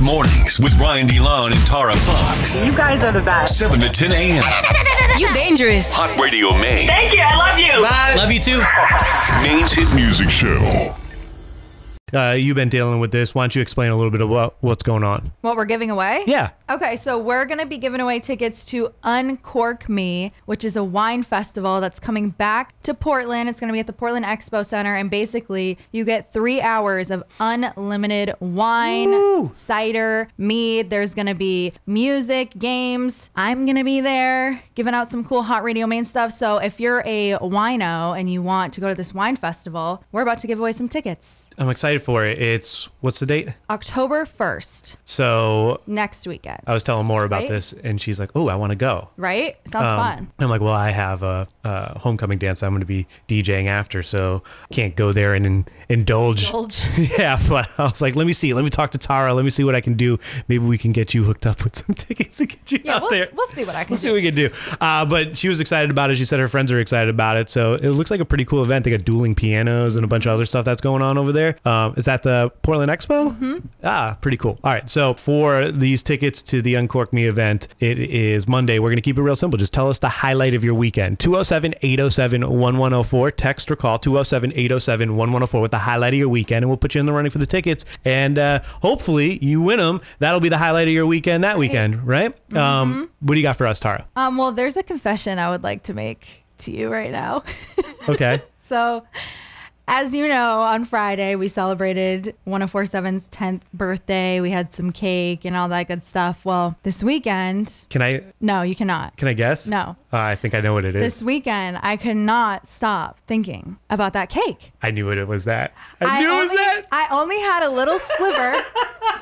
Mornings with Brian DeLon and Tara Fox. You guys are the best. 7 to 10 a.m. You dangerous. Hot Radio Maine. Thank you. I love you. Bye. Love you too. Maine's hit music show. Uh, you've been dealing with this. Why don't you explain a little bit about what's going on? What we're giving away? Yeah. Okay, so we're going to be giving away tickets to Uncork Me, which is a wine festival that's coming back to Portland. It's going to be at the Portland Expo Center. And basically, you get three hours of unlimited wine, Woo! cider, mead. There's going to be music, games. I'm going to be there giving out some cool Hot Radio Maine stuff. So if you're a wino and you want to go to this wine festival, we're about to give away some tickets. I'm excited for it. It's what's the date? October 1st, So next weekend. I was telling more about Right? this, and she's like, "Oh, I want to go." Right? Sounds Um, fun. I'm like, well, I have a, a homecoming dance I'm going to be DJing after, so I can't go there and, in indulge. Indulge. yeah, but I was like, let me see, let me talk to Tara, let me see what I can do. Maybe we can get you hooked up with some tickets to get you Yeah, out we'll, there. we'll see what I can We'll see what we can do. Uh, but she was excited about it. She said her friends are excited about it. So it looks like a pretty cool event. They got dueling pianos and a bunch of other stuff that's going on over there. Um, is that the Portland Expo? Mm-hmm. Ah, pretty cool. All right. So for these tickets to the Uncork Me event, it is Monday. We're going to keep it real simple. Just tell us the highlight of your weekend. 207 807 1104. Text or call 207 807 1104 with the highlight of your weekend, and we'll put you in the running for the tickets. And uh, hopefully you win them. That'll be the highlight of your weekend that weekend, right? Um, what do you got for us, Tara? Um, well, there's a confession I would like to make to you right now. Okay. so, as you know, on Friday we celebrated 1047's 10th birthday. We had some cake and all that good stuff. Well, this weekend, Can I no, you cannot. can I guess? No. Uh, I think I know what it is. This weekend, I could not stop thinking about that cake. I knew what it was that. I, knew it was only, that. I only had a little sliver.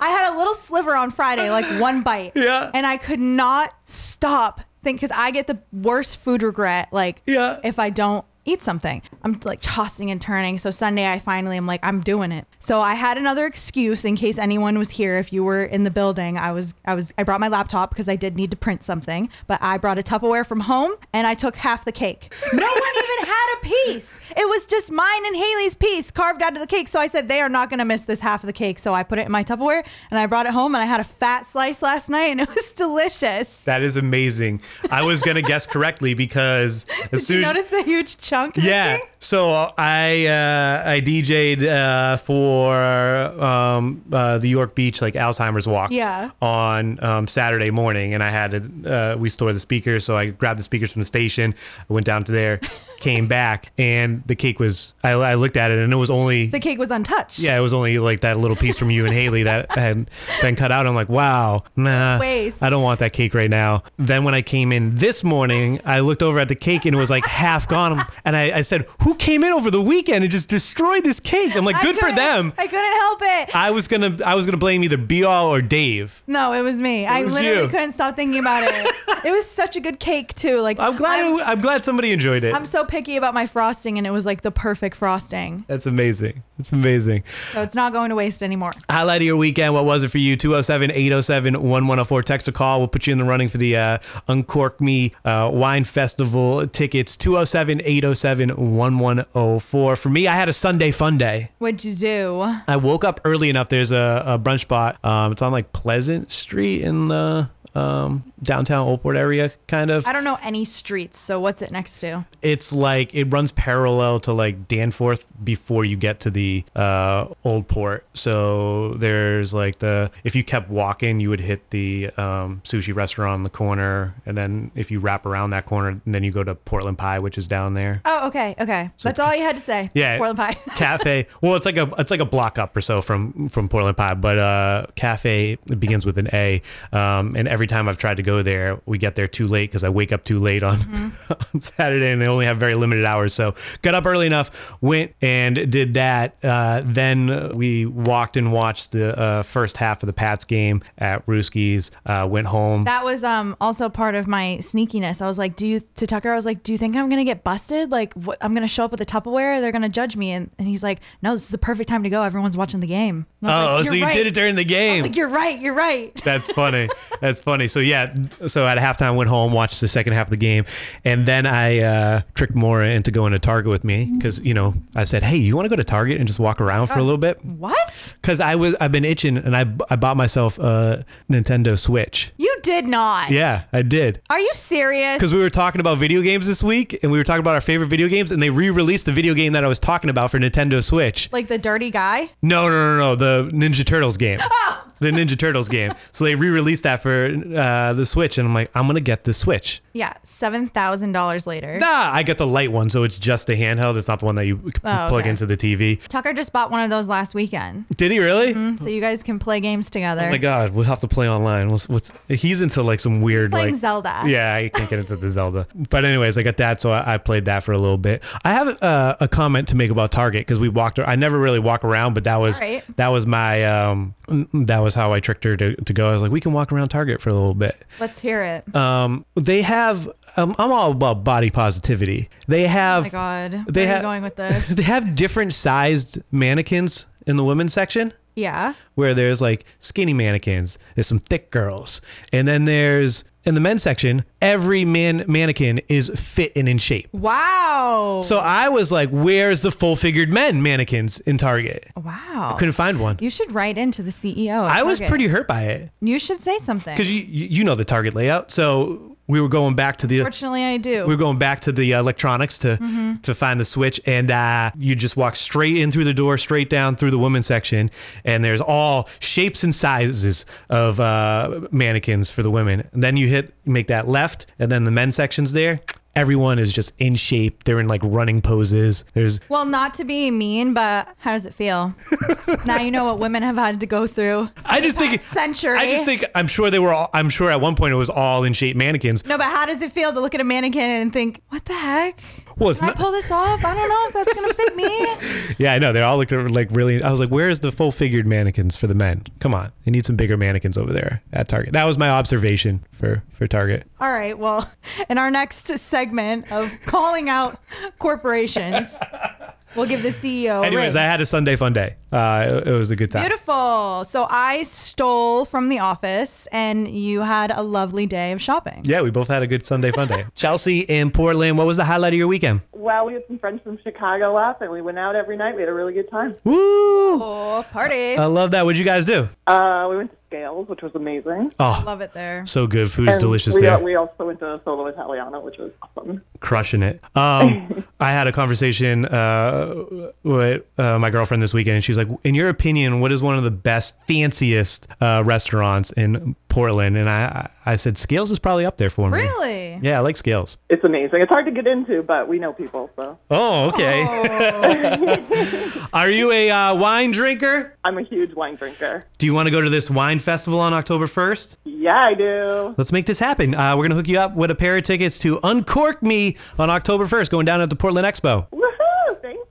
I had a little sliver on Friday, like one bite. Yeah. And I could not stop think because I get the worst food regret, like Yeah. if I don't eat something. I'm like tossing and turning. So Sunday I finally am like, I'm doing it. So I had another excuse in case anyone was here. If you were in the building, I was I was I brought my laptop because I did need to print something, but I brought a Tupperware from home and I took half the cake. No one even had a piece. It was just mine and Haley's piece carved out of the cake. So I said they are not gonna miss this half of the cake. So I put it in my Tupperware and I brought it home and I had a fat slice last night and it was delicious. That is amazing. I was gonna guess correctly because as Did soon you as notice the huge chunk? Yeah. So I uh, I DJ'd uh, for um, uh, the York Beach like Alzheimer's walk. Yeah. On um, Saturday morning, and I had to, uh, we store the speakers, so I grabbed the speakers from the station. I went down to there, came back, and the cake was. I, I looked at it, and it was only The cake was untouched. Yeah, it was only like that little piece from you and Haley that had been cut out. I'm like, wow, nah, Waste. I don't want that cake right now. Then when I came in this morning, I looked over at the cake and it was like half gone. And I, I said, who came in over the weekend and just destroyed this cake? I'm like, good for them. I couldn't help it. I was gonna, I was gonna blame either Be All or Dave. no, it was me. I was literally you. couldn't stop thinking about it. it was such a good cake too. Like I'm glad, I'm, I'm glad somebody enjoyed it. I'm so picky about my frosting, and it was like the perfect frosting. That's amazing. It's amazing. So it's not going to waste anymore. Highlight of your weekend. What was it for you? 207 807 1104. Text a call. We'll put you in the running for the uh, Uncork Me uh, Wine Festival tickets. 207 807 1104. For me, I had a Sunday fun day. What'd you do? I woke up early enough. There's a, a brunch spot. Um, it's on like Pleasant Street in the um, downtown Old Port area, kind of. I don't know any streets, so what's it next to? It's like it runs parallel to like Danforth before you get to the uh, Old Port. So there's like the if you kept walking, you would hit the um, sushi restaurant on the corner, and then if you wrap around that corner, then you go to Portland Pie, which is down there. Oh, okay, okay. So That's all you had to say. Yeah, Portland Pie. cafe. Well, it's like a it's like a block up or so from from Portland Pie, but uh, cafe it begins with an A. Um, and every time I've tried to go there, we get there too late because I wake up too late on, on Saturday, and they only have very limited hours. So got up early enough, went and did that. Uh, then we walked and watched the uh, first half of the Pats game at Ruski's. Uh, went home. That was um also part of my sneakiness. I was like, "Do you to Tucker? I was like, do you think I'm gonna get busted? Like, what? I'm gonna show up with a Tupperware? They're gonna judge me?" And, and he's like, "No, this is the perfect time to go. Everyone's watching the game." And I was oh, like, so "You're right." did it during the game. Like, you're right. You're right. That's funny. That's funny. So yeah, so at halftime, went home, watched the second half of the game, and then I uh, tricked Maura into going to Target with me because you know I said, "Hey, you want to go to Target and just walk around for a little bit?" What? Because I was I've been itching, and I I bought myself a Nintendo Switch. You did not. Yeah, I did. Are you serious? Because we were talking about video games this week, and we were talking about our favorite video games, and they re-released the video game that I was talking about for Nintendo Switch. Like the dirty guy? No, no, no, no, the Ninja Turtles game. The Ninja Turtles game. So they re-released that for uh, the Switch, and I'm like, I'm gonna get the Switch. Yeah, $7,000 later. Nah, I got the light one, so it's just a handheld. It's not the one that you Oh, plug okay. into the TV. Tucker just bought one of those last weekend. Did he really? So you guys can play games together. Oh my god, we'll have to play online. What's, what's he's into like some weird playing like Zelda. Yeah, I can't get into the Zelda. But anyways, I got that, so I, I played that for a little bit. I have uh, a comment to make about Target because we walked. I never really walk around, but that was right. that was my um that was how I tricked her to, to go. I was like, we can walk around Target for a little bit. Let's hear it. Um, they have. Um, I'm all about body positivity. They have. oh my God. Where They are have you going with this? They have different sized mannequins in the women's section yeah. where there's like skinny mannequins, there's some thick girls, and then there's in the men's section, every man mannequin is fit and in shape. Wow. So I was like, "Where's the full figured men mannequins in Target?" wow. Couldn't find one. You should write into the CEO. I was pretty hurt by it You should say something. because you you know the Target layout. So we were going back to the Fortunately, I do. we were going back to the electronics to Mm-hmm. to find the switch, and uh, you just walk straight in through the door, straight down through the women's section, and there's all shapes and sizes of uh, mannequins for the women. And then you hit make that left, and then the men's section's there. Everyone is just in shape. They're in like running poses. There's well, not to be mean, but how does it feel? now you know what women have had to go through. I just think century. I just think I'm sure they were. all I'm sure at one point it was all in shape mannequins. No, but how does it feel to look at a mannequin and think, what the heck? Well, it's Can I not- pull this off? I don't know if that's gonna fit me. Yeah, I know. They all looked like really. I was like, "Where's the full figured mannequins for the men? Come on, they need some bigger mannequins over there at Target." That was my observation for for Target. All right. Well, in our next segment of calling out corporations, we'll give the CEO. Anyways, ring. I had a Sunday fun day. Uh, it, it was a good time. Beautiful. So I stole from the office, and you had a lovely day of shopping. Yeah, we both had a good Sunday fun day. Chelsea in Portland. What was the highlight of your weekend? Well, we had some friends from Chicago up, and we went out every night. We had a really good time. Woo! Oh, party! I love that. What'd you guys do? Uh, we went to Scales, which was amazing. Oh, Love it there. so good. Food's And delicious we, there. we also went to Solo Italiano, which was awesome. crushing it. Um, I had a conversation uh, with uh, my girlfriend this weekend, and she's like, "In your opinion, what is one of the best, fanciest uh, restaurants in Portland?" And I, I said, "Scales is probably up there for me." Really? Yeah, I like Scales. It's amazing. It's hard to get into, but we know people, so Oh, okay. Are you a uh, wine drinker? I'm a huge wine drinker. Do you want to go to this wine festival on October 1st? Yeah, I do. Let's make this happen. Uh, we're going to hook you up with a pair of tickets to Uncork Me on October 1st, going down at the Portland Expo.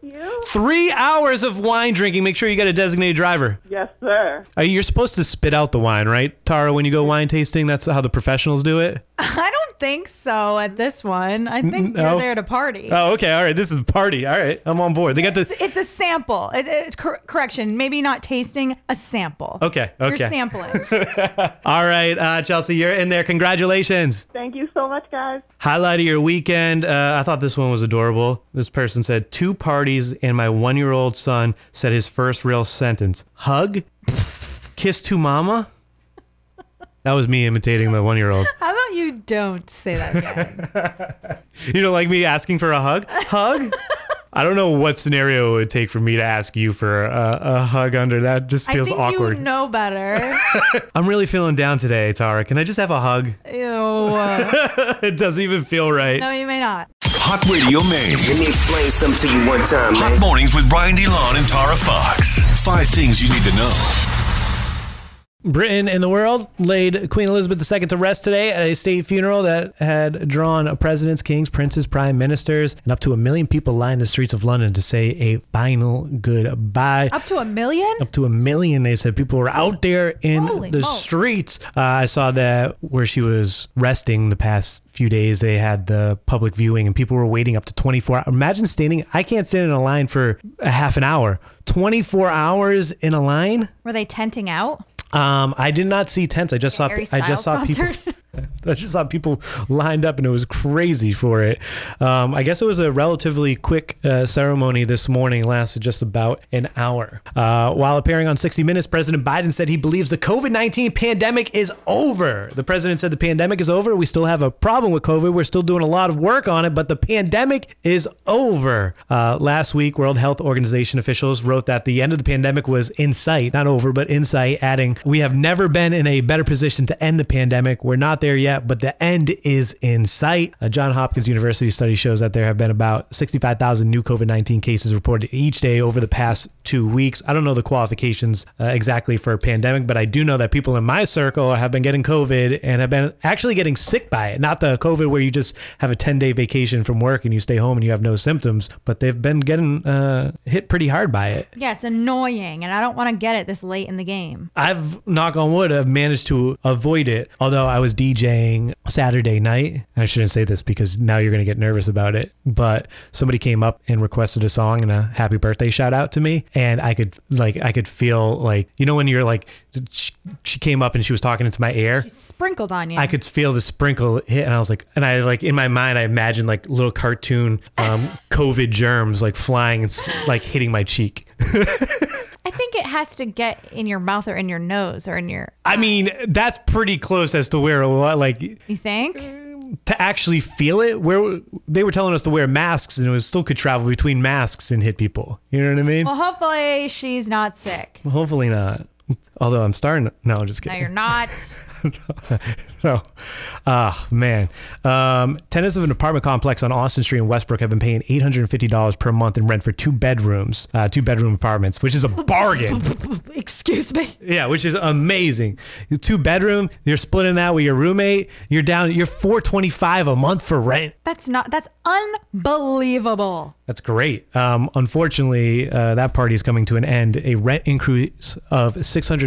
Woohoo! Thank you. Three hours of wine drinking. Make sure you got a designated driver. Yes, sir. You're supposed to spit out the wine, right, Tara? When you go wine tasting, that's how the professionals do it. I don't think so at this one. I think no. you're there to party. Oh, okay, all right. This is a party. All right, I'm on board. They got It's, the. it's a sample. It, it, cor- correction, maybe not tasting, a sample. Okay, Okay. You're sampling. All right, uh, Chelsea, you're in there. Congratulations. Thank you so much, guys. Highlight of your weekend. Uh, I thought this one was adorable. This person said two parties, and my one-year-old son said his first real sentence: "Hug, kiss to mama." That was me imitating the one-year-old. How about you don't say that again? You don't like me asking for a hug? Hug? I don't know what scenario it would take for me to ask you for a, a hug under that. Just feels I think awkward. you know better. I'm really feeling down today, Tara. Can I just have a hug? Ew. it doesn't even feel right. No, you may not. Hot Radio Maine. Let me explain something to you one time, Hot man. mornings with Brian DeLon and Tara Fox. Five things you need to know. Britain and the world laid Queen Elizabeth II to rest today at a state funeral that had drawn presidents, kings, princes, prime ministers, and up to a million people lined the streets of London to say a final goodbye. Up to a million? Up to a million, they said people were out there in Holy the streets. Uh, I saw that where she was resting the past few days, they had the public viewing and people were waiting up to 24 hours. Imagine standing, I can't stand in a line for a half an hour. 24 hours in a line? Were they tenting out? Um, I did not see tents. I just saw. Harry I just saw Styles people. I just saw people lined up, and it was crazy for it. Um, I guess it was a relatively quick uh, ceremony this morning. Lasted just about an hour. Uh, while appearing on 60 Minutes, President Biden said he believes the COVID 19 pandemic is over. The president said the pandemic is over. We still have a problem with COVID. We're still doing a lot of work on it, but the pandemic is over. Uh, last week, World Health Organization officials wrote that the end of the pandemic was in sight, not over, but in sight, adding, We have never been in a better position to end the pandemic. We're not there yet, but the end is in sight. A John Hopkins University study shows that there have been about 65,000 new COVID 19 cases reported each day over the past two weeks. I don't know the qualifications uh, exactly for a pandemic, but I do know that people in my circle have been getting COVID and have been actually getting sick by it. Not the COVID where you just have a 10 day vacation from work and you stay home and you have no symptoms, but they've been getting uh, hit pretty hard by it. Yeah, it's annoying, and I don't want to get it this late in the game. I've knock on wood, I've managed to avoid it. Although I was DJing Saturday night, I shouldn't say this because now you're gonna get nervous about it. But somebody came up and requested a song and a happy birthday shout out to me, and I could like I could feel like you know when you're like she, she came up and she was talking into my ear. Sprinkled on you. I could feel the sprinkle hit, and I was like, and I like in my mind, I imagined like little cartoon um, COVID germs like flying and like hitting my cheek. I think it has to get in your mouth or in your nose or in your. I mean, that's pretty close as to where like You think? Um, to actually feel it where they were telling us to wear masks and it was still could travel between masks and hit people you know what i mean Well, hopefully she's not sick. hopefully not although i'm starting no I'm just kidding. No, you're not. no ah man um, tenants of an apartment complex on austin street in westbrook have been paying $850 per month in rent for two bedrooms uh, two bedroom apartments which is a bargain Excuse me. yeah which is amazing two bedroom you're splitting that with your roommate you're down you're 425 a month for rent That's not. That's unbelievable. That's great. Um, unfortunately, uh, that party is coming to an end. A rent increase of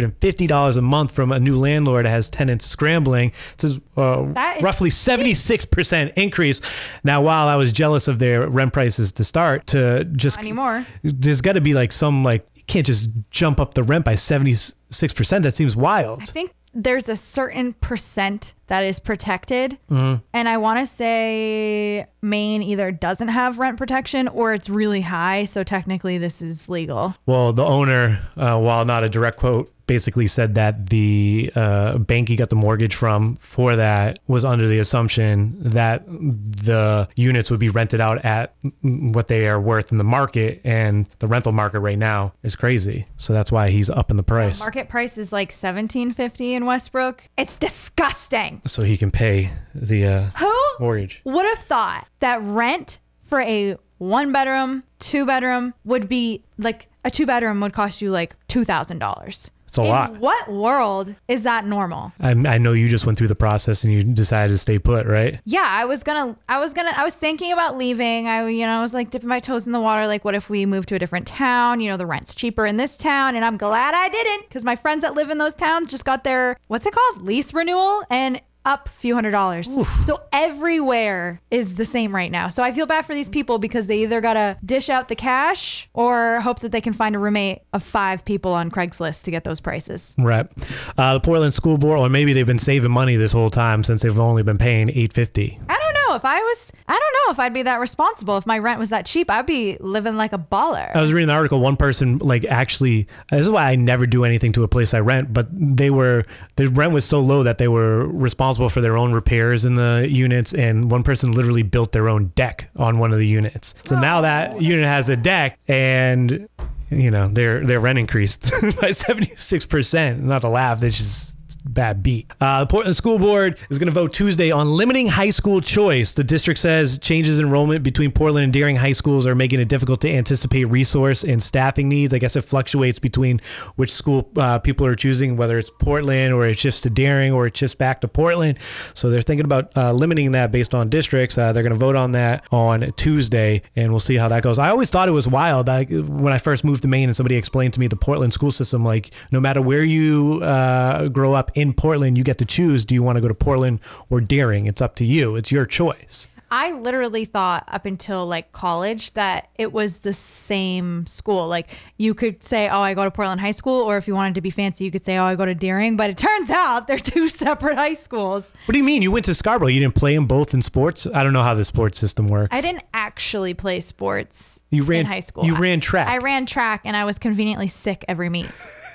$650 a month from a new landlord has tenants scrambling. It's uh, roughly 76% increase. Now, while I was jealous of their rent prices to start, to just Not anymore. there's got to be like some like you can't just jump up the rent by 76%. That seems wild. I think there's a certain percent that is protected. Mm-hmm. And I want to say Maine either doesn't have rent protection or it's really high. So technically, this is legal. Well, the owner, uh, while not a direct quote, basically said that the uh, bank he got the mortgage from for that was under the assumption that the units would be rented out at what they are worth in the market, and the rental market right now is crazy. So that's why he's up in the price, Market price is like 1750 in Westbrook. It's disgusting. so he can pay the uh, Who mortgage. would have thought that rent for a one bedroom, two bedroom would be like a two bedroom would cost you like $2,000? It's a In lot. what world is that normal? I, I know you just went through the process and you decided to stay put, right? Yeah, I was gonna, I was gonna, I was thinking about leaving. I, you know, I was like dipping my toes in the water. Like, what if we move to a different town? You know, the rent's cheaper in this town, and I'm glad I didn't because my friends that live in those towns just got their what's it called lease renewal and up a few hundred dollars. So everywhere is the same right now. So I feel bad for these people because they either gotta dish out the cash or hope that they can find a roommate of five people on Craigslist to get those prices. Right. Uh, the Portland School Board, or maybe they've been saving money this whole time since they've only been paying 850 I don't know if I was. I don't know if I'd be that responsible. If my rent was that cheap, I'd be living like a baller. I was reading the article. One person like actually. This is why I never do anything to a place I rent. But they were the rent was so low that they were responsible for their own repairs in the units, and one person literally built their own deck on one of the units. So now oh. that unit has a deck, and you know their their rent increased by seventy six percent. Not to laugh. It's just bad beat. Uh, the Portland School Board is going to vote Tuesday on limiting high school choice. The district says changes in enrollment between Portland and Deering high schools are making it difficult to anticipate resource and staffing needs. I guess it fluctuates between which school uh, people are choosing, whether it's Portland or it shifts to Deering or it shifts back to Portland. So they're thinking about uh, limiting that based on districts. Uh, they're going to vote on that on Tuesday, and we'll see how that goes. I always thought it was wild. I, when I first moved to Maine and somebody explained to me the Portland school system, like no matter where you uh, grow up in Portland, you get to choose do you want to go to Portland or Deering? It's up to you. It's your choice. I literally thought up until like college that it was the same school. Like you could say, "Oh, I go to Portland High School," or if you wanted to be fancy, you could say, "Oh, I go to Deering." But it turns out they're two separate high schools. What do you mean? You went to Scarborough. You didn't play them both in sports? I don't know how the sports system works. I didn't actually play sports You ran- in high school. you ran track. I ran track and I was conveniently sick every meet.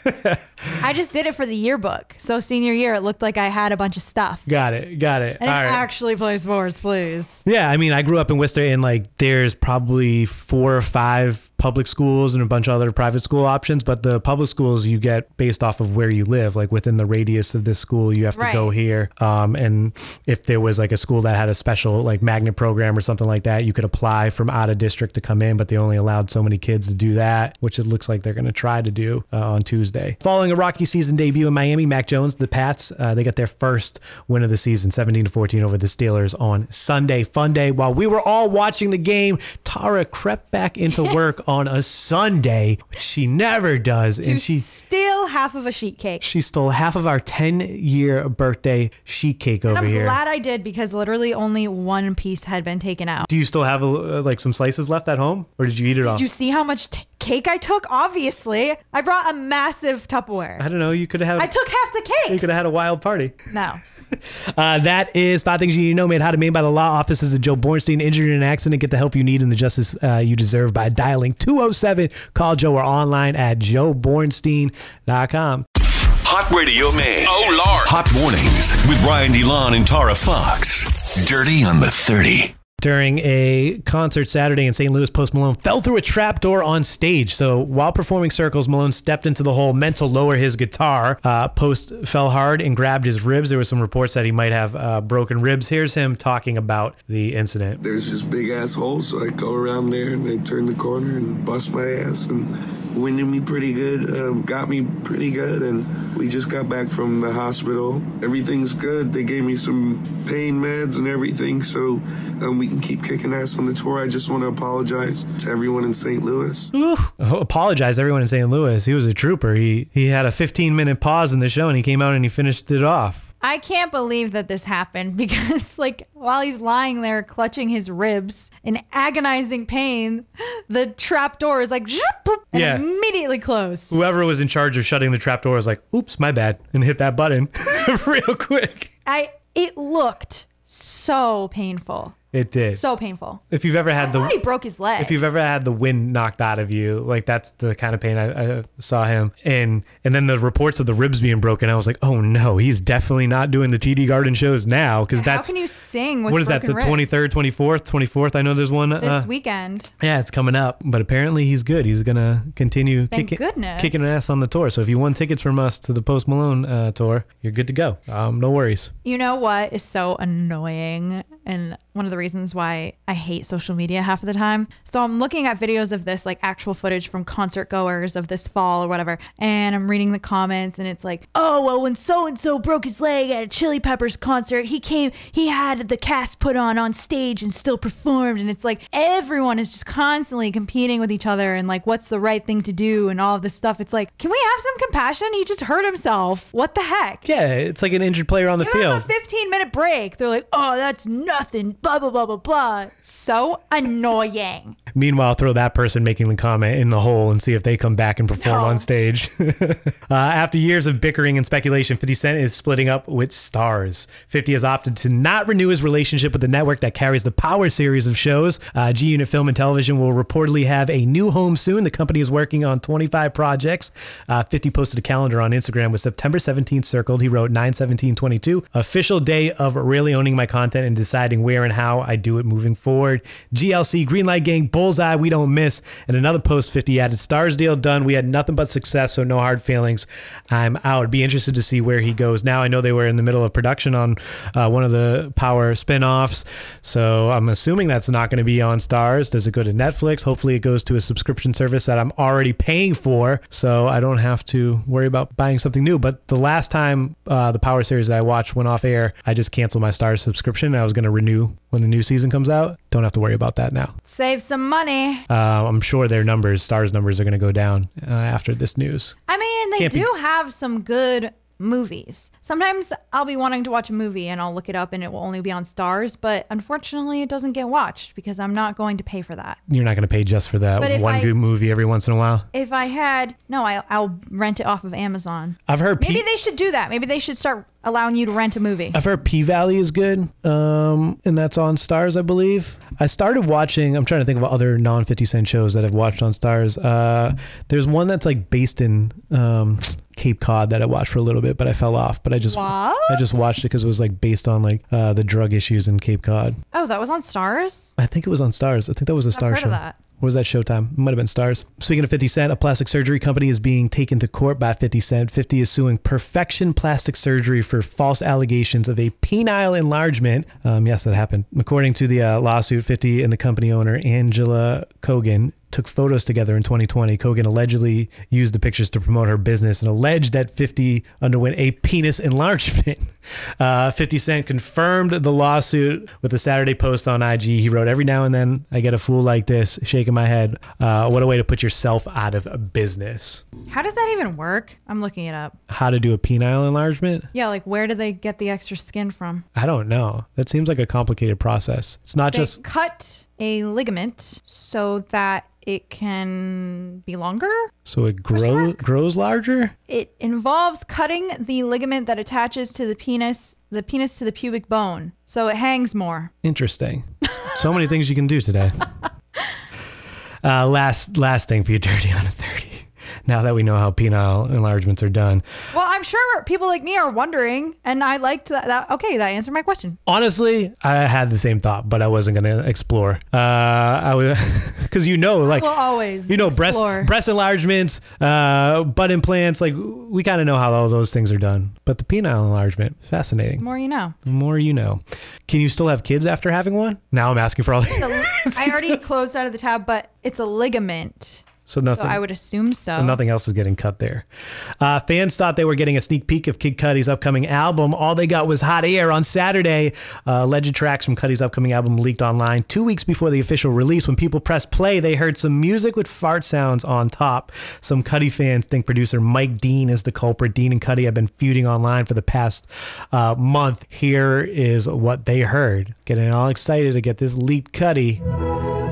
I just did it for the yearbook. So senior year, it looked like I had a bunch of stuff. Got it. Got it. I All actually play sports, please. Yeah, I mean, I grew up in Worcester, and like, there's probably four or five public schools and a bunch of other private school options. But the public schools you get based off of where you live, like within the radius of this school, you have to Right. go here. Um, and if there was like a school that had a special like magnet program or something like that, you could apply from out of district to come in, but they only allowed so many kids to do that, which it looks like they're going to try to do uh, on Tuesday. Following a rocky season debut in Miami, Mac Jones, the Pats, uh, they got their first win of the season, 17 to 14 over the Steelers on Sunday. Fun day. While we were all watching the game, Tara crept back into work on a Sunday, which she never does, and she steal half of a sheet cake. she stole half of our 10 year birthday sheet cake over here. I'm glad I did because literally only one piece had been taken out. Do you still have uh, like some slices left at home, or did you eat it all? Did you see how much t- cake I took? Obviously, I brought a massive Tupperware. I don't know. You could have. I took half the cake. You could have had a wild party. No. Uh, that is five things you need to know made how to made by the law offices of Joe Bornstein. Injured in an accident, get the help you need and the justice uh, you deserve by dialing 207. Call Joe or online at joebornstein.com. Hot Radio Man. Oh, Lord. Hot Mornings with Brian DeLon and Tara Fox. Dirty on the 30. During a concert Saturday in St. Louis, Post Malone fell through a trapdoor on stage. So while performing circles, Malone stepped into the hole, meant to lower his guitar. Uh, Post fell hard and grabbed his ribs. There were some reports that he might have uh, broken ribs. Here's him talking about the incident. There's this big ass hole, so I go around there and I turn the corner and bust my ass and winded me pretty good, um, got me pretty good, and we just got back from the hospital. Everything's good. They gave me some pain meds and everything, so um, we can keep kicking ass on the tour. I just want to apologize to everyone in St. Louis. Oof. Apologize everyone in St. Louis. He was a trooper. He he had a 15 minute pause in the show and he came out and he finished it off. I can't believe that this happened because, like, while he's lying there clutching his ribs in agonizing pain, the trap door is like, Yeah. immediately closed. Whoever was in charge of shutting the trap door was like, "Oops, my bad," and hit that button real quick. I. It looked so painful. It did. So painful. if you've ever had I the he broke his leg. if you've ever had the wind knocked out of you, like that's the kind of pain I, I saw him. in. and then the reports of the ribs being broken, I was like, oh no, he's definitely not doing the TD Garden shows now because How that's can you sing with what is that the twenty third, twenty fourth, twenty fourth. I know there's one. This uh, weekend. yeah, it's coming up, but apparently he's good. He's gonna continue Thank kicking goodness. kicking ass on the tour. So if you won tickets from us to the Post Malone uh, tour, you're good to go. Um, no worries. You know what is so annoying and one of the reasons why I hate social media half of the time. So I'm looking at videos of this, like actual footage from concert goers of this fall or whatever, and I'm reading the comments, and it's like, oh, well, when so and so broke his leg at a Chili Peppers concert, he came, he had the cast put on on stage and still performed. And it's like everyone is just constantly competing with each other and like, what's the right thing to do and all of this stuff. It's like, can we have some compassion? He just hurt himself. What the heck? Yeah, it's like an injured player on the Give field. a 15 minute break. They're like, oh, that's nothing. Blah, blah, blah, blah, blah. So annoying. Meanwhile, throw that person making the comment in the hole and see if they come back and perform No. on stage. uh, after years of bickering and speculation, 50 Cent is splitting up with Starz. 50 has opted to not renew his relationship with the network that carries the Power series of shows. Uh, G Unit Film and Television will reportedly have a new home soon. The company is working on 25 projects. Uh, 50 posted a calendar on Instagram with September 17th circled. He wrote 91722, official day of really owning my content and deciding where and how I do it moving forward. GLC, Greenlight Gang, Bullseye, we don't miss. And another post 50 added, Starz deal done. We had nothing but success, so no hard feelings. I'm out. Be interested to see where he goes. Now I know they were in the middle of production on uh, one of the Power spin-offs, so I'm assuming that's not going to be on Starz. Does it go to Netflix? Hopefully it goes to a subscription service that I'm already paying for, so I don't have to worry about buying something new. But the last time uh, the Power series that I watched went off air, I just canceled my Starz subscription. I was going to renew when the new season comes out. Don't have to worry about that now. Save some money. Uh, I'm sure their numbers, Starz numbers, are going to go down uh, after this news. I mean, they Can't be- do have some good movies. Sometimes I'll be wanting to watch a movie and I'll look it up and it will only be on Starz, but unfortunately it doesn't get watched because I'm not going to pay for that. You're not going to pay just for that But one I- good movie every once in a while. If I had, no, I, I'll rent it off of Amazon. I've heard Maybe P- they should do that. Maybe they should start allowing you to rent a movie. I've heard P Valley is good, um, and that's on Starz, I believe. I started watching. I'm trying to think of other non 50 Cent shows that I've watched on Starz. Uh, there's one that's like based in um, Cape Cod that I watched for a little bit, but I fell off. But I just What? I just watched it because it was like based on like uh, the drug issues in Cape Cod. Oh, that was on Starz? I think it was on Starz. I think that was a Star heard of show. that. Or was that Showtime? It might have been Starz. Speaking of 50 Cent, a plastic surgery company is being taken to court by 50 Cent. 50 is suing Perfection Plastic Surgery for false allegations of a penile enlargement. Um, yes, that happened. According to the uh, lawsuit, 50 and the company owner, Angela Kogan, took photos together in 2020. Kogan allegedly used the pictures to promote her business and alleged that 50 underwent a penis enlargement. Uh, 50 Cent confirmed the lawsuit with a Saturday post on IG. He wrote, Every now and then I get a fool like this shaking my head. Uh, what a way to put yourself out of business. How does that even work? I'm looking it up. How to do a penile enlargement? Yeah, like where do they get the extra skin from? I don't know. That seems like a complicated process. It's not They just. cut a ligament so that it can be longer. So it grows grows larger? It involves cutting the ligament that attaches to the penis, the penis to the pubic bone, so it hangs more. Interesting. so many things you can do today. Uh, last last thing for you, dirty on a thirty. Now that we know how penile enlargements are done, Well, I'm sure people like me are wondering, and I liked that. that okay, that answered my question. honestly, I had the same thought, but I wasn't gonna explore. Uh, I was because you know, like will always you know, breast explore. breast enlargements, uh, butt implants. Like we kind of know how all those things are done, but the penile enlargement, fascinating. More you know. The more you know. Can you still have kids after having one? Now I'm asking for all the. I already closed out of the tab, but it's a ligament, So so nothing. I would assume so. So nothing else is getting cut there. Uh, fans thought they were getting a sneak peek of Kid Cudi's upcoming album. All they got was hot air on Saturday. Uh, alleged tracks from Cudi's upcoming album leaked online two weeks before the official release. When people pressed play, they heard some music with fart sounds on top. Some Cudi fans think producer Mike Dean is the culprit. Dean and Cudi have been feuding online for the past uh, month. Here is what they heard. Getting all excited to get this leaked Cudi.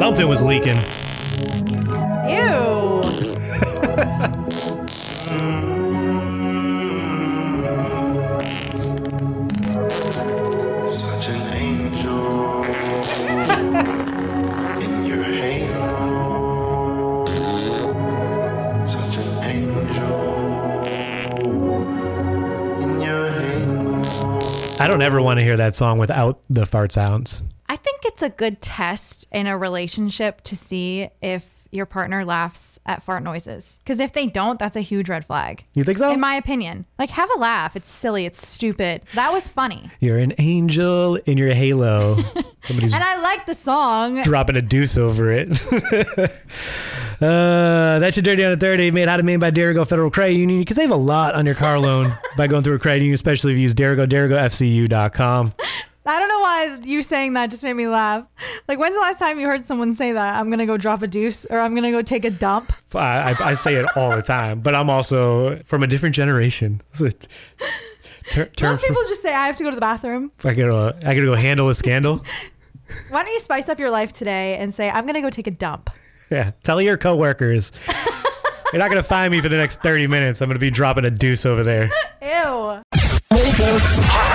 Something was leaking. Ew. Such an angel in your halo. Such an angel in your halo. I don't ever want to hear that song without the fart sounds. It's a good test in a relationship to see if your partner laughs at fart noises. Because if they don't, that's a huge red flag. You think so? In my opinion. Like, have a laugh. It's silly. It's stupid. That was funny. You're an angel in your halo. Somebody's And I like the song. dropping a deuce over it. uh, that's your Dirty on a 30 made out of made by Dirigo Federal Credit Union. You can save a lot on your car loan by going through a credit union, especially if you use Dirigo, DirigoFCU.com. I don't know why you saying that just made me laugh. Like, when's the last time you heard someone say that? I'm going to go drop a deuce or I'm going to go take a dump. I, I, I say it all the time, but I'm also from a different generation. It's ter- term Most people just say, I have to go to the bathroom. I gotta, I gotta go handle a scandal. Why don't you spice up your life today and say, I'm going to go take a dump? Yeah. Tell your coworkers. You're not gonna find me for the next 30 minutes. I'm gonna be dropping a deuce over there. Ew.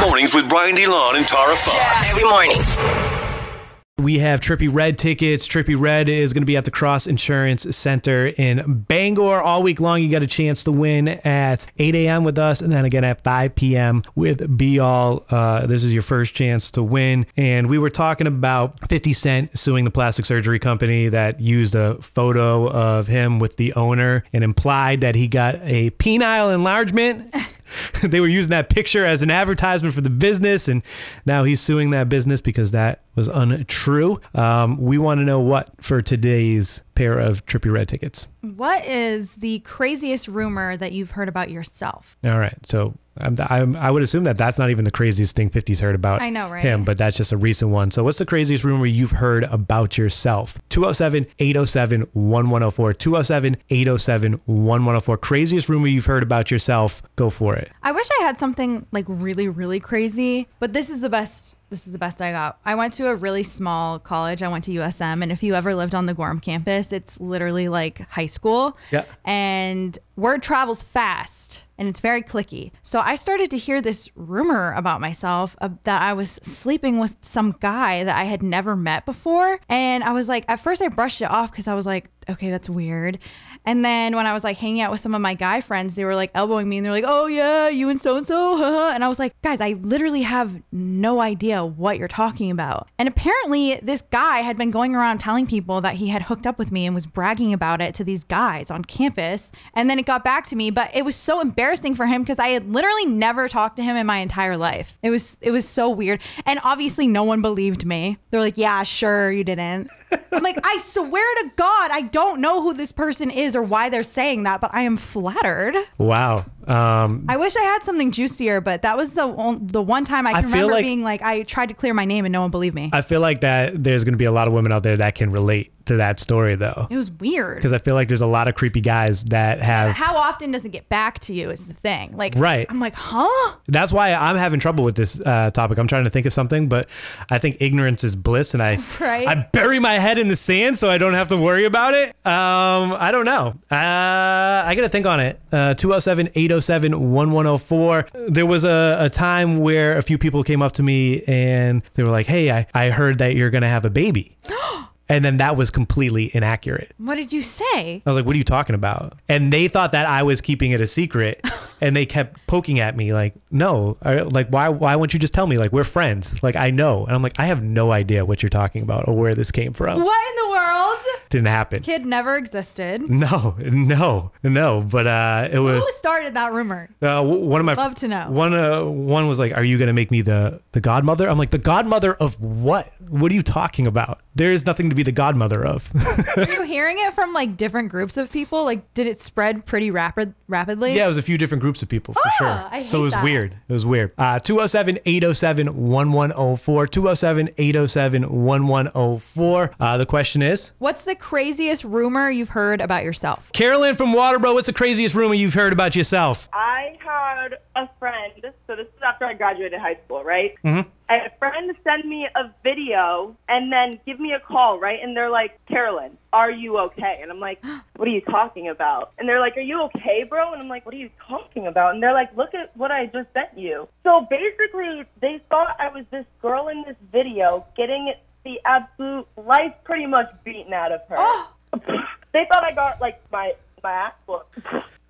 Hot mornings with Brian DeLon and Tara Fox. Yeah, Every morning. We have Trippie Redd tickets. Trippie Redd is going to be at the Cross Insurance Center in Bangor all week long. You got a chance to win at 8 a.m. with us and then again at 5 p.m. with Be All. Uh, this is your first chance to win. And we were talking about 50 Cent suing the plastic surgery company that used a photo of him with the owner and implied that he got a penile enlargement. they were using that picture as an advertisement for the business, and now he's suing that business because that was untrue. Um, we want to know what for today's pair of Trippie Redd tickets. What is the craziest rumor that you've heard about yourself? All right, so I'm, I'm, I would assume that that's not even the craziest thing 50's heard about I know, right? him, but that's just a recent one. So, what's the craziest rumor you've heard about yourself? 207 807 1104. 207 807 1104. Craziest rumor you've heard about yourself. Go for it. I wish I had something like really, really crazy, but this is the best. This is the best I got. I went to a really small college. I went to USM, and if you ever lived on the Gorham campus, it's literally like high school. Yeah. And word travels fast, and it's very clicky. So I started to hear this rumor about myself uh, that I was sleeping with some guy that I had never met before, and I was like, at first I brushed it off because I was like, okay, that's weird. And then when I was like hanging out with some of my guy friends, they were like elbowing me and they're like, oh yeah, you and so and so. And I was like, guys, I literally have no idea what you're talking about. And apparently, this guy had been going around telling people that he had hooked up with me and was bragging about it to these guys on campus. And then it got back to me, but it was so embarrassing for him because I had literally never talked to him in my entire life. It was it was so weird. And obviously no one believed me. They're like, "Yeah, sure, you didn't." I'm like, "I swear to God, I don't know who this person is or why they're saying that, but I am flattered." Wow. Um, I wish I had something juicier, but that was the on- the one time I I can feel remember like- being like, I tried to clear my name and no one believed me. I feel like that there's going to be a lot of women out there that can relate to that story though. it was weird. Because I feel like there's a lot of creepy guys that have. How often does it get back to you? Is the thing. Like, Right. I'm like, huh? That's why I'm having trouble with this uh, topic. I'm trying to think of something, but I think ignorance is bliss, and I Right. I bury my head in the sand so I don't have to worry about it. Um, I don't know. Uh, I got to think on it. Uh, 207 807 1104. There was a, a time where a few people came up to me and they were like, "Hey, I, I heard that you're gonna have a baby," and then that was completely inaccurate. What did you say? I was like, "What are you talking about?" And they thought that I was keeping it a secret, and they kept poking at me like, "No, like why? Why won't you just tell me? Like we're friends. Like I know." And I'm like, "I have no idea what you're talking about or where this came from. What in the world? Didn't happen. Kid never existed. No, no, no. But uh, it was Who started that rumor? uh, one of my Love to know. One uh, one was like, "Are you gonna make me the the godmother?" I'm like, "The godmother of what? What are you talking about? There is nothing to be the godmother of." Were you hearing it from like different groups of people? Like, did it spread pretty rapid rapidly? Yeah, it was a few different groups of people for sure. Ah, I so it was that. weird. It was weird. Uh 207 807 1104. 207 807 1104. Uh, the question is What's the craziest rumor you've heard about yourself? Carolyn from Waterboro, what's the craziest rumor you've heard about yourself? I had a friend, so this is after I graduated high school, right? Mm-hmm. I had a friend send me a video and then give me a call, right? And they're like, Carolyn, are you okay? And I'm like, what are you talking about? And they're like, are you okay, bro? And I'm like, what are you talking about? And they're like, look at what I just sent you. So basically, they thought I was this girl in this video getting the absolute life pretty much beaten out of her. Oh. they thought I got like my my ass whooped.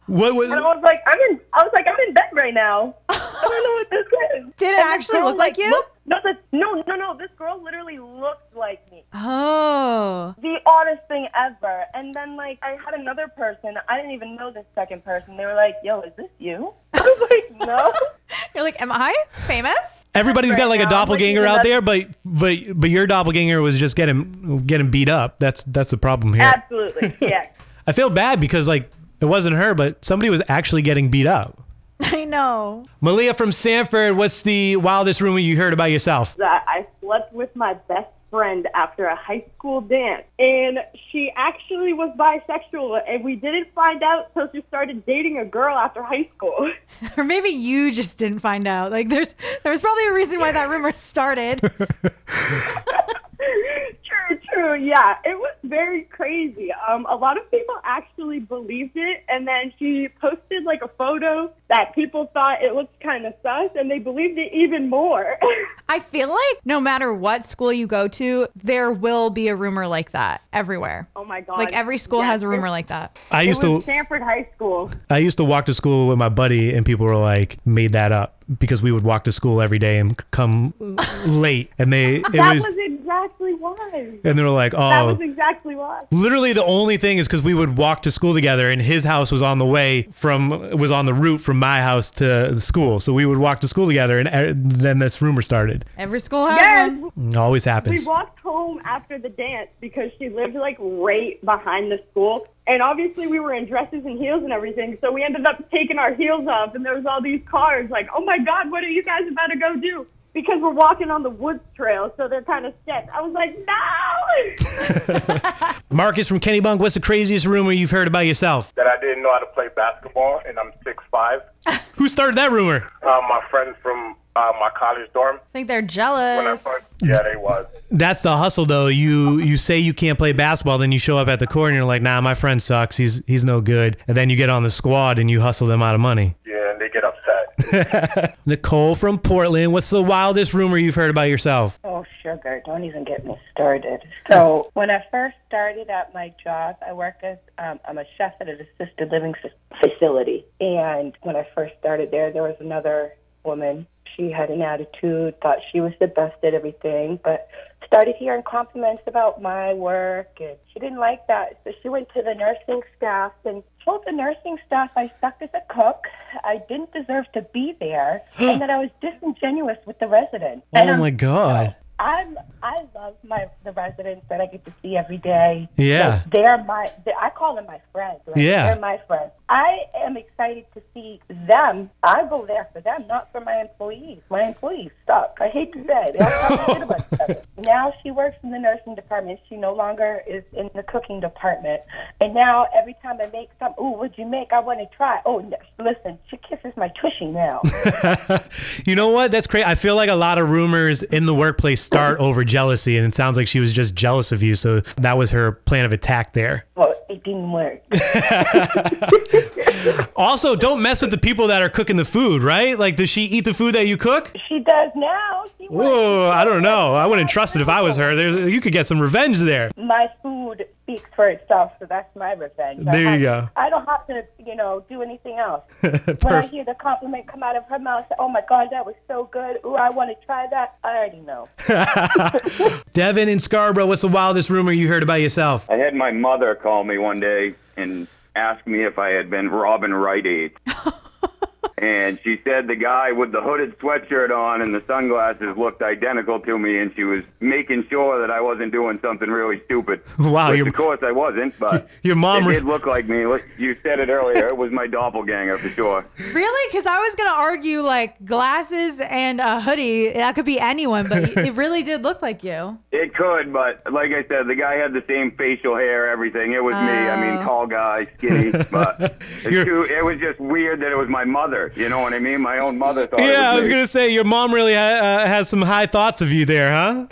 What was And I was like, I'm in. I was like, I'm in bed right now. I don't know what this is. Did it And actually look like you? looked- no, this, no, no, no. This girl literally looked like me. Oh. The oddest thing ever. And then like, I had another person. I didn't even know this second person. They were like, Yo, is this you? I was like, No. You're like, am I famous? Everybody's got like a now. I'm doppelganger looking out there, but but but your doppelganger was just getting getting beat up. That's that's the problem here. Absolutely. Yeah. I feel bad because like it wasn't her, but somebody was actually getting beat up. I know. Malia from Sanford, what's the wildest rumor you heard about yourself? that I slept with my best friend after a high school dance. And she actually was bisexual, and we didn't find out till she started dating a girl after high school. Or maybe you just didn't find out. Like, there's there's probably a reason why that rumor started. true, true. Yeah, it was very crazy. Um, a lot of people actually believed it, and then she posted like a photo that people thought it looked kind of sus, and they believed it even more. I feel like no matter what school you go to, there will be a rumor like that everywhere. oh my god! Like every school Yes, has a rumor like that. I It used was to Sanford High School. I used to walk to school with my buddy, and people were like, "Made that up," because we would walk to school every day and come late, and they it That was was exactly exactly why. And they're like, oh. That was exactly why. literally the only thing is because we would walk to school together, and his house was on the way from was on the route from my house to the school. So we would walk to school together, and uh, then this rumor started. Every school has Yes. one. It always happens. We walked home after the dance because she lived like right behind the school. And obviously we were in dresses and heels and everything. So we ended up taking our heels off and there was all these cars like, oh my God, what are you guys about to go do? Because we're walking on the woods trail, so they're kind of sketch. I was like, no! Marcus from Kennebunk, what's the craziest rumor you've heard about yourself? that I didn't know how to play basketball, and I'm six five. Who started that rumor? Uh, my friends from uh, my college dorm. I think they're When I jealous. first, yeah, they was. That's the hustle, though. You you say you can't play basketball, then you show up at the court and you're like, nah, my friend sucks. He's he's no good. And then you get on the squad and you hustle them out of money. Yeah, and they get upset. Nicole from Portland, what's the wildest rumor you've heard about yourself? Oh, sugar, don't even get me started. So, when I first started at my job, I work as um, I'm a chef at an assisted living facility. And when I first started there, there was another woman. She had an attitude, thought she was the best at everything, but started hearing compliments about my work, and she didn't like that. So she went to the nursing staff and told the nursing staff I sucked as a cook. I didn't deserve to be there, and that I was disingenuous with the residents. Oh and Oh I'm my god. I'm I love my the residents that I get to see every day. Yeah. Like, they're my they, I call them my friends. Like, Yeah. they're my friends. I am excited to see them. I go there for them, not for my employees. My employees suck. I hate to say they all talk shit about each other. Now she works in the nursing department. She no longer is in the cooking department. And now every time I make some, ooh, what'd you make? I want to try. Oh, n- listen, she kisses my tushy now. You know what? That's crazy. I feel like a lot of rumors in the workplace start over jealousy, and it sounds like she was just jealous of you. So that was her plan of attack there. well, didn't work. Also, don't mess with the people that are cooking the food, right? Like, does she eat the food that you cook? She does now. She Whoa, I don't know. I wouldn't trust it if I was her. There, you could get some revenge there. my food speaks for itself, so that's my revenge. I There you have- go. I don't have to, you know, do anything else. when I hear the compliment come out of her mouth, say, oh my God, that was so good. Ooh, I want to try that. I already know. Devin in Scarborough, what's the wildest rumor you heard about yourself? I had my mother call me one day and ask me if I had been robbing Rite Aid. and she said the guy with the hooded sweatshirt on and the sunglasses looked identical to me, and she was making sure that I wasn't doing something really stupid. Wow, Which, your- of course I wasn't, but Your mom it re- did look like me. You said it earlier; it was my doppelganger for sure. Really? Because I was gonna argue like glasses and a hoodie. That could be anyone, but it really did look like you. It could, but like I said, the guy had the same facial hair, everything. It was me. I mean, Oh. tall guy, skinny, but too, it was just weird that it was my mother. You know what I mean? My own mother thought. it Yeah, I was me. gonna say your mom really ha- uh, has some high thoughts of you there, huh?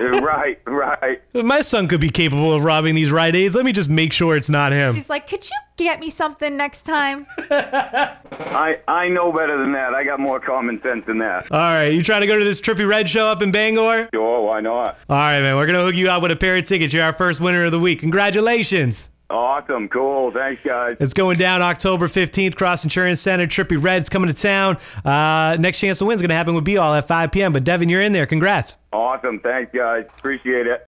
right, right. My son could be capable of robbing these Rite Aids. Let me just make sure it's not him. She's like, "Could you get me something next time?" I I know better than that. I got more common sense than that. All right, you trying to go to this Trippie Redd show up in Bangor? Sure, why not? All right, man. We're gonna hook you up with a pair of tickets. You're our first winner of the week. Congratulations. Awesome, cool. Thanks, guys. It's going down October 15th, Cross Insurance Center. Trippie Redd's coming to town. Uh, next chance to win is going to happen with Be All at 5 p.m. But Devin, you're in there. Congrats. Awesome, thanks, guys. Appreciate it.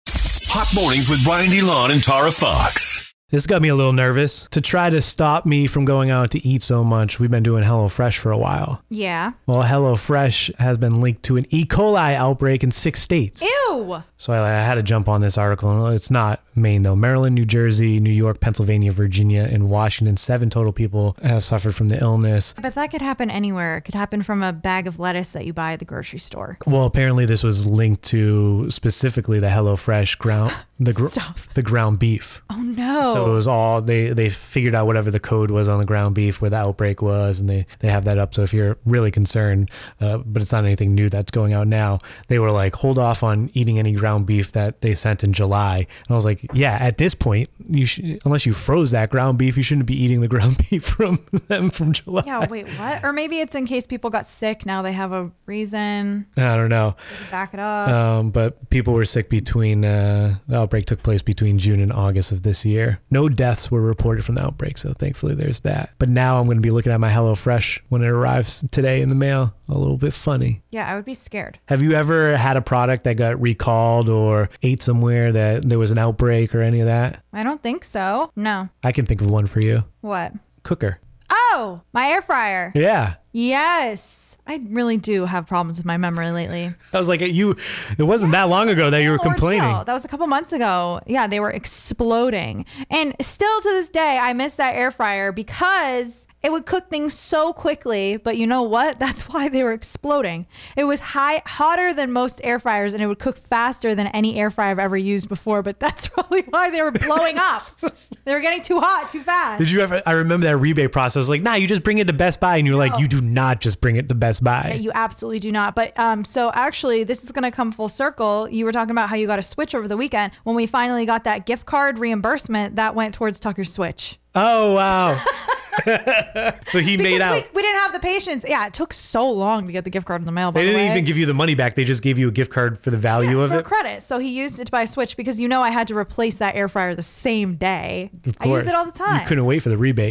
Hot mornings with Brian DeLon and Tara Fox. This got me a little nervous. To try to stop me from going out to eat so much, we've been doing HelloFresh for a while. Yeah. Well, HelloFresh has been linked to an E. coli outbreak in six states. Ew. So I, I had to jump on this article. It's not Maine, though. Maryland, New Jersey, New York, Pennsylvania, Virginia, and Washington. Seven total people have suffered from the illness. But that could happen anywhere. It could happen from a bag of lettuce that you buy at the grocery store. Well, apparently this was linked to specifically the HelloFresh ground, the gr- Stop. the ground beef. Oh no. So it was all they they figured out whatever the code was on the ground beef where the outbreak was, and they they have that up. So if you're really concerned, uh, but it's not anything new that's going out now, they were like hold off on eating any ground beef that they sent in July. And I was like, yeah, at this point, you should, unless you froze that ground beef, you shouldn't be eating the ground beef from them from July. yeah, wait, what? Or maybe it's in case people got sick. Now they have a reason I don't know. back it up. Um, but people were sick between uh, outbreak took place between June and August of this year. No deaths were reported from the outbreak, so thankfully there's that. But now I'm going to be looking at my HelloFresh when it arrives today in the mail. A little bit funny. Yeah, I would be scared. Have you ever had a product that got recalled or ate somewhere that there was an outbreak or any of that? I don't think so. No. I can think of one for you. What? Cooker. Oh, Oh, my air fryer. Yeah. Yes. I really do have problems with my memory lately. I was like, you. It wasn't that long ago that you were complaining. That was a couple months ago. Yeah, they were exploding. And still to this day, I miss that air fryer because it would cook things so quickly. But you know what? That's why they were exploding. It was high, hotter than most air fryers, and it would cook faster than any air fryer I've ever used before. But that's probably why they were blowing up. they were getting too hot, too fast. Did you ever? I remember that rebate process. Like, nah, you just bring it to Best Buy, and you're like, you do not just bring it to Best Buy. You absolutely do not. But um, so actually, this is going to come full circle. You were talking about how you got a Switch over the weekend. When we finally got that gift card reimbursement, that went towards Tucker's Switch. Oh wow. so he made out. we, we didn't have the patience. Yeah, it took so long to get the gift card in the mail. They didn't way. even give you the money back. They just gave you a gift card for the value of for it. credit. So he used it to buy a Switch because you know I had to replace that air fryer the same day. Of course. I use it all the time. You couldn't wait for the rebate.